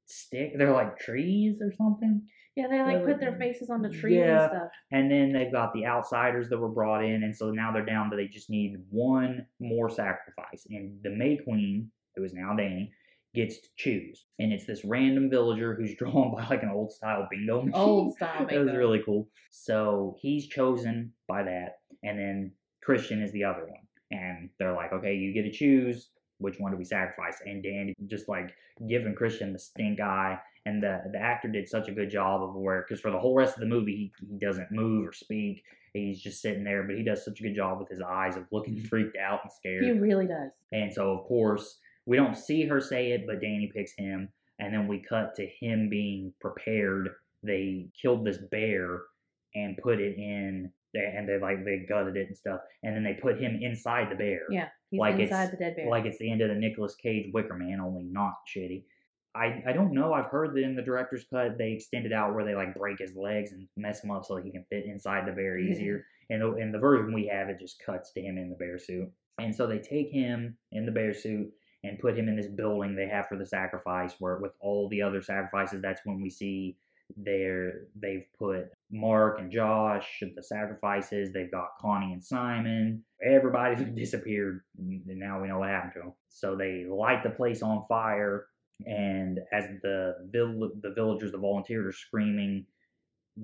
stick. They're like trees or something. yeah, they like put their faces on the trees yeah. and stuff. And then they've got the outsiders that were brought in, and so now they're down to they just need one more sacrifice. And the May Queen, who is now Danny, gets to choose. And it's this random villager who's drawn by like an old style bingo machine. Old style That was really cool. So he's chosen by that, and then Christian is the other one. And they're like, okay, you get to choose which one do we sacrifice. And Danny just like giving Christian the stink eye. And the the actor did such a good job of where, because for the whole rest of the movie, he, he doesn't move or speak. He's just sitting there, but he does such a good job with his eyes of looking mm-hmm. freaked out and scared. He really does. And so, of course, we don't see her say it, but Danny picks him. And then we cut to him being prepared. They killed this bear and put it in And they like they gutted it and stuff, and then they put him inside the bear. Yeah, he's Like it's- inside the dead bear. like it's the end of the Nicolas Cage Wicker Man, only not shitty. I, I don't know. I've heard that in the director's cut they extended out where they like break his legs and mess him up so he can fit inside the bear easier. and the, and the version we have it just cuts to him in the bear suit. And so they take him in the bear suit and put him in this building they have for the sacrifice where with all the other sacrifices that's when we see there they've put Mark and Josh the sacrifices they've got Connie and Simon. Everybody's disappeared and now we know what happened to them so they light the place on fire and as the vill- the villagers the volunteers are screaming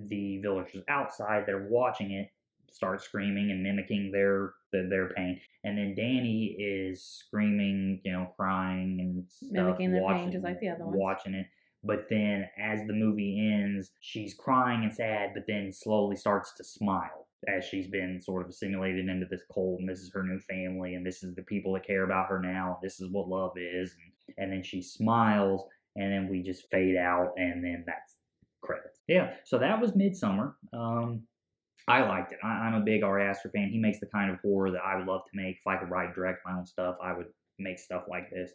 the villagers outside they're watching it start screaming and mimicking their their, their pain. And then Danny is screaming you know crying and stuff, Mimicking their pain, just like the other ones. watching it but then as the movie ends she's crying and sad but then slowly starts to smile as she's been sort of assimilated into this cult and this is her new family and this is the people that care about her now this is what love is and, and then she smiles and then we just fade out and then that's credits yeah so that was Midsommar um I liked it. I, I'm a big Ari Aster fan. He makes the kind of horror that I would love to make. If I could write, direct my own stuff, I would make stuff like this.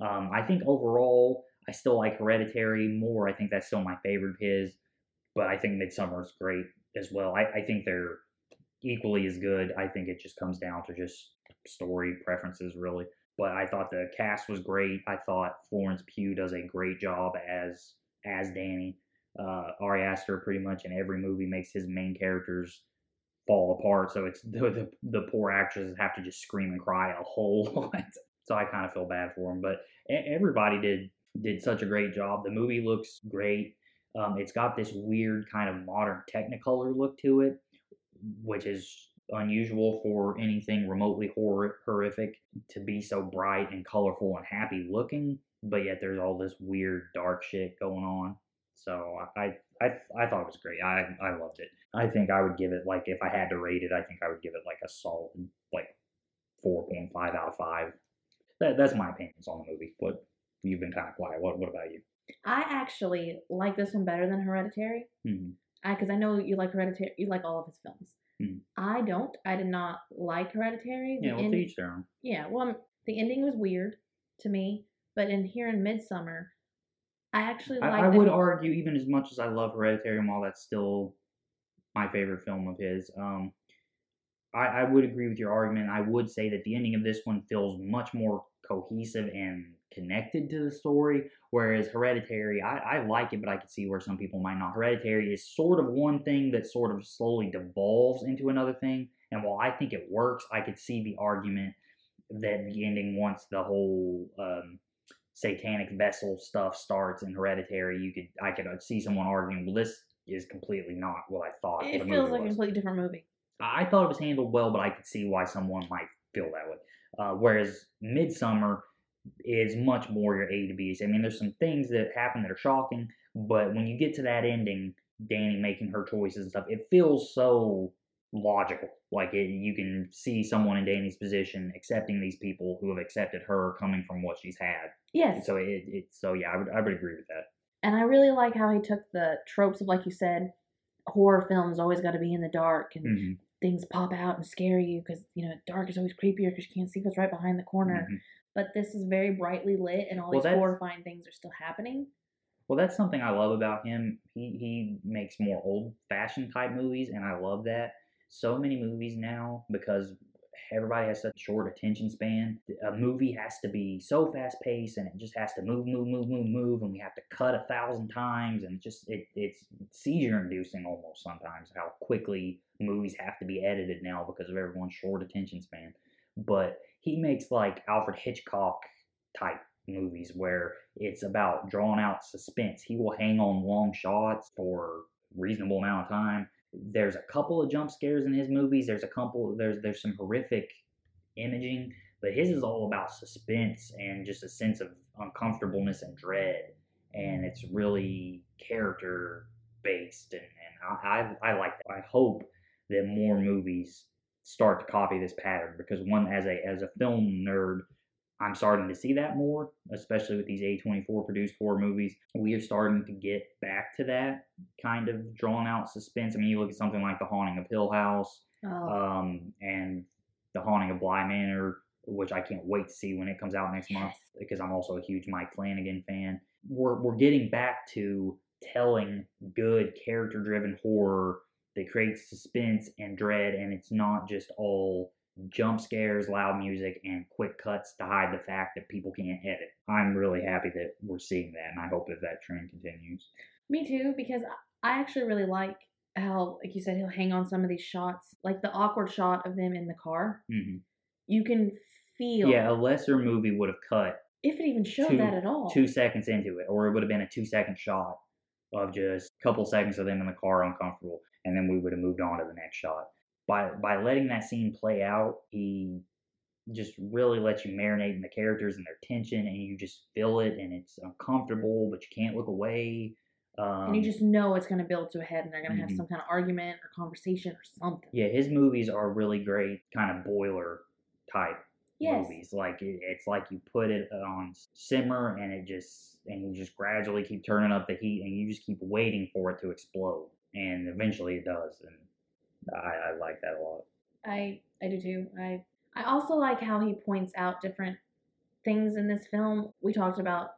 Um, I think overall, I still like Hereditary more. I think that's still my favorite of his. But I think Midsommar is great as well. I, I think they're equally as good. I think it just comes down to just story preferences, really. But I thought the cast was great. I thought Florence Pugh does a great job as as Danny uh, Ari Aster pretty much in every movie makes his main characters fall apart. So it's the, the, the poor actresses have to just scream and cry a whole lot. So I kind of feel bad for them. But everybody did did such a great job. The movie looks great. Um, it's got this weird kind of modern Technicolor look to it, which is unusual for anything remotely horror horrific to be so bright and colorful and happy looking. But yet there's all this weird dark shit going on. So I I I thought it was great. I I loved it. I think I would give it like if I had to rate it, I think I would give it like a solid like four point five out of five. That that's my opinions on the movie. What you've been kind of quiet. What what about you? I actually like this one better than Hereditary. because I know you like Hereditary. You like all of his films. Mhm. I don't. I did not like Hereditary. The Yeah, well, end- to each their own. yeah. Well, um, the ending was weird to me, but in here in Midsommar, I actually I, like. I that would argue, even as much as I love Hereditary and while that's still my favorite film of his, um, I, I would agree with your argument. I would say that the ending of this one feels much more cohesive and connected to the story, whereas Hereditary, I, I like it, but I could see where some people might not. Hereditary is sort of one thing that sort of slowly devolves into another thing, and while I think it works, I could see the argument that the ending, once the whole um, satanic vessel stuff starts in Hereditary, you could I could see someone arguing, well, this is completely not what I thought. It feels like a completely different movie. I thought it was handled well, but I could see why someone might feel that way. Uh, whereas Midsommar is much more your A to B's. I mean, there's some things that happen that are shocking, but when you get to that ending, Danny making her choices and stuff, it feels so logical. Like it, you can see someone in Danny's position accepting these people who have accepted her coming from what she's had. Yes, So it, it so yeah, I would I would agree with that. and I really like how he took the tropes of, like you said, horror films always got to be in the dark and hmm things pop out and scare you because you know dark is always creepier because you can't see what's right behind the corner. Mhm. But this is very brightly lit, and all Well, these horrifying things are still happening. Well, that's something I love about him. He he makes more old fashioned type movies, and I love that. So many movies now because everybody has such a short attention span. A movie has to be so fast paced, and it just has to move, move, move, move, move, and we have to cut a thousand times, and it's just it it's seizure inducing almost sometimes how quickly movies have to be edited now because of everyone's short attention span. But he makes like Alfred Hitchcock type movies where it's about drawn out suspense. He will hang on long shots for reasonable amount of time. There's a couple of jump scares in his movies. There's a couple there's there's some horrific imaging, but his is all about suspense and just a sense of uncomfortableness and dread. And it's really character based and, and I, I I like that. I hope that more movies start to copy this pattern because one as a as a film nerd I'm starting to see that more, especially with these A24 produced horror movies. We are starting to get back to that kind of drawn out suspense. I mean, you look at something like The Haunting of Hill House Oh, um, and The Haunting of Bly Manor, which I can't wait to see when it comes out next month because I'm also a huge Mike Flanagan fan. We're, we're getting back to telling good character driven horror that creates suspense and dread, and it's not just all jump scares, loud music, and quick cuts to hide the fact that people can't edit. I'm really happy that we're seeing that, and I hope that that trend continues. Me too, because I actually really like how, like you said, he'll hang on some of these shots, like the awkward shot of them in the car. hmm You can feel, Yeah, a lesser movie would have cut if it even showed two- that at all. two seconds into it, or it would have been a two second shot of just a couple seconds of them in the car uncomfortable, and then we would have moved on to the next shot. By by letting that scene play out, he just really lets you marinate in the characters and their tension, and you just feel it, and it's uncomfortable, but you can't look away. Um, and you just know it's going to build to a head and they're going to have Mhm. some kind of argument or conversation or something. yeah, his movies are really great, kind of boiler type Yes. movies. Like it, it's like you put it on simmer and it just and you just gradually keep turning up the heat and you just keep waiting for it to explode and eventually it does and I, I like that a lot. I I do too. I I also like how he points out different things in this film. We talked about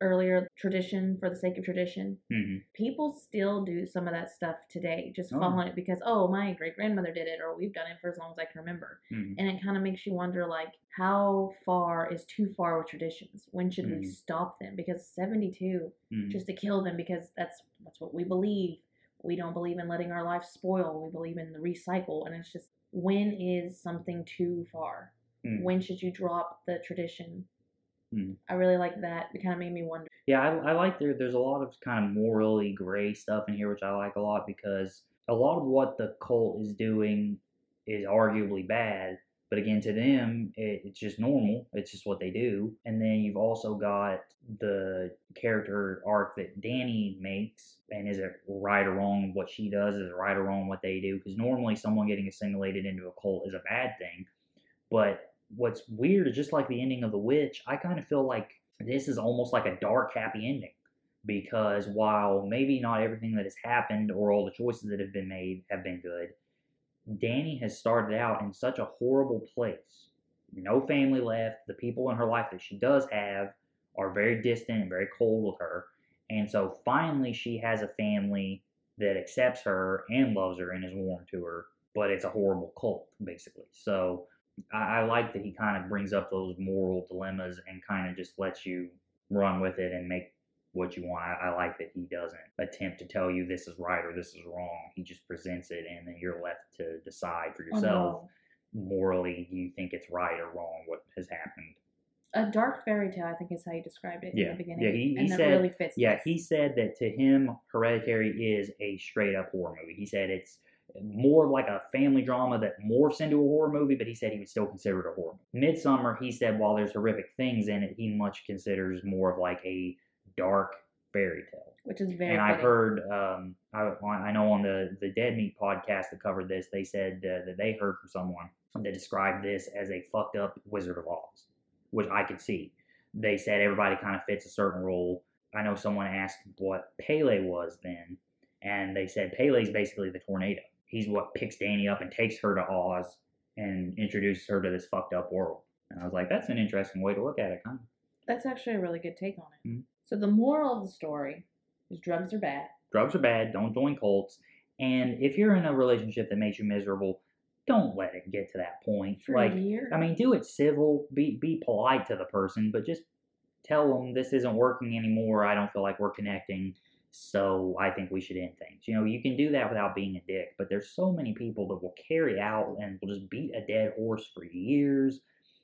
earlier tradition for the sake of tradition. hmm People still do some of that stuff today, just Oh. following it because oh my great grandmother did it or we've done it for as long as I can remember. hmm And it kind of makes you wonder like how far is too far with traditions? When should we Mhm. stop them? Because 72 hmm just to kill them because that's that's what we believe. We don't believe in letting our life spoil. We believe in the recycle, and it's just when is something too far? Mm. When should you drop the tradition? Mm. I really like that. It kind of made me wonder. Yeah, I, I like there. There's a lot of kind of morally gray stuff in here, which I like a lot because a lot of what the cult is doing is arguably bad. But again, to them, it, it's just normal. It's just what they do. And then you've also got the character arc that Danny makes, and is it right or wrong what she does? Is it right or wrong what they do? Because normally, someone getting assimilated into a cult is a bad thing. But what's weird is just like the ending of The Witch, I kind of feel like this is almost like a dark, happy ending. Because while maybe not everything that has happened or all the choices that have been made have been good, Danny has started out in such a horrible place. No family left. The people in her life that she does have are very distant and very cold with her. And so finally, she has a family that accepts her and loves her and is warm to her, but it's a horrible cult, basically. So I, I like that he kind of brings up those moral dilemmas and kind of just lets you run with it and make what you want. I, I like that he doesn't attempt to tell you this is right or this is wrong. He just presents it and then you're left to decide for your yourself morally do you think it's right or wrong what has happened. A dark fairy tale, I think, is how you described it Yeah. in the beginning. Yeah, he- he said- really fits. Yeah, this. he said that to him, Hereditary is a straight up horror movie. He said it's more like a family drama that morphs into a horror movie, but he said he would still consider it a horror. Midsommar, he said while there's horrific things in it, he much considers more of like a dark fairy tale. which is very. and I've heard, um, I, I know on the the Dead Meat podcast that covered this, they said uh, that they heard from someone that described this as a fucked up Wizard of Oz, which I could see. They said everybody kind of fits a certain role. I know someone asked what Pelle was then, and they said Pelle's basically the tornado. He's what picks Danny up and takes her to Oz and introduces her to this fucked up world. And I was like, that's an interesting way to look at it, kind of. That's actually a really good take on it. Mhm. So the moral of the story is drugs are bad. drugs are bad. Don't join cults. And if you're in a relationship that makes you miserable, don't let it get to that point. For like. I mean, do it civil. Be be polite to the person, but just tell them this isn't working anymore. I don't feel like we're connecting. So I think we should end things. You know, you can do that without being a dick. But there's so many people that will carry out and will just beat a dead horse for years,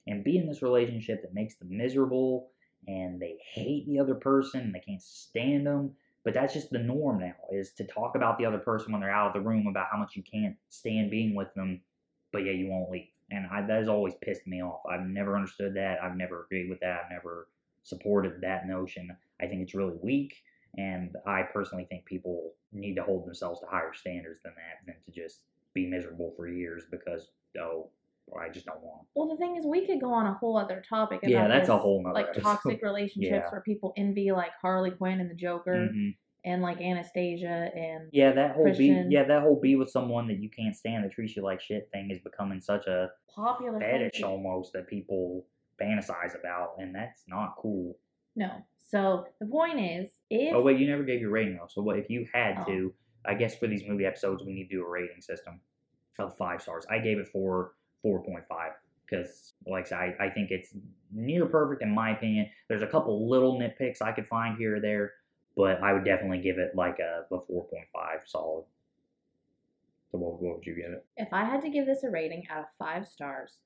and be in this relationship that makes them miserable, and they hate the other person, and they can't stand them. But that's just the norm now is to talk about the other person when they're out of the room about how much you can't stand being with them but yeah you won't leave. And I, that has always pissed me off. I've never understood that. I've never agreed with that. I've never supported that notion. I think it's really weak and i personally think people need to hold themselves to higher standards than that than to just be miserable for years because oh I just don't want. Well, the thing is, we could go on a whole other topic. About Yeah, that's a whole nother like episode. toxic relationships Yeah. where people envy like Harley Quinn and the Joker Mhm. and like Anastasia and Yeah, that whole Christian. be yeah that whole be with someone that you can't stand that treats you like shit thing is becoming such a popular fetish fantasy. almost that people fantasize about, and that's not cool. No. So the point is, if Oh wait, you never gave your rating though. So what if you had Oh. to? I guess for these movie episodes, we need to do a rating system of five stars. I gave it four four point five because, like I said, I, I think it's near perfect in my opinion. There's a couple little nitpicks I could find here or there, but I would definitely give it like a, a four point five solid. So what, what would you give it? if I had to give this a rating out of five stars,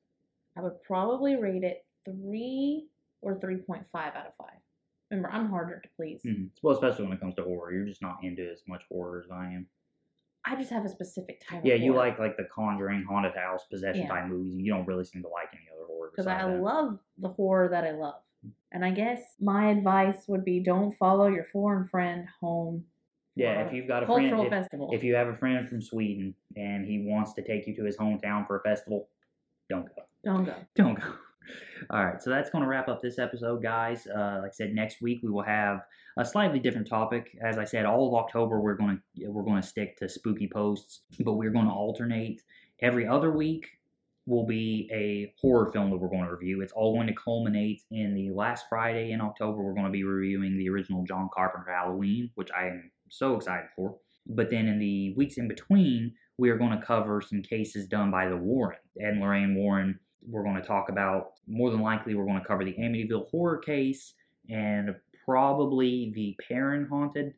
I would probably rate it three or three point five out of five. Remember, I'm harder to please. Mhm. Well, especially when it comes to horror, you're just not into as much horror as I am. I just have a specific type Yeah, of you horror. like like the Conjuring, haunted house, possession Yeah. type movies, and you don't really seem to like any other horror. because besides I that. love the horror that I love. And I guess my advice would be don't follow your foreign friend home. Yeah, if you've got a cultural friend, if, festival. if you have a friend from Sweden and he wants to take you to his hometown for a festival, don't go. don't go. Don't go. All right, so that's going to wrap up this episode, guys. Uh, like I said, next week we will have a slightly different topic. As I said, all of October we're going to we're going to stick to spooky posts, but we're going to alternate. Every other week will be a horror film that we're going to review. It's all going to culminate in the last Friday in October. We're going to be reviewing the original John Carpenter Halloween, which I am so excited for. But then in the weeks in between, we are going to cover some cases done by the Warren, Ed and Lorraine Warren. We're going to talk about, more than likely, we're going to cover the Amityville horror case and probably the Perron haunted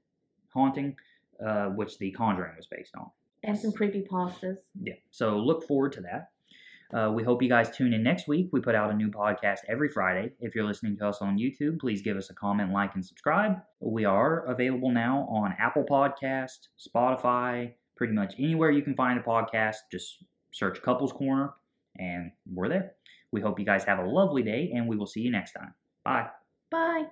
haunting, uh, which the Conjuring was based on. And some creepy pastas. Yeah. So look forward to that. Uh, we hope you guys tune in next week. We put out a new podcast every Friday. If you're listening to us on YouTube, please give us a comment, like, and subscribe. We are available now on Apple Podcast, Spotify, pretty much anywhere you can find a podcast. Just search Couples Corner, and we're there. We hope you guys have a lovely day, and we will see you next time. Bye. Bye.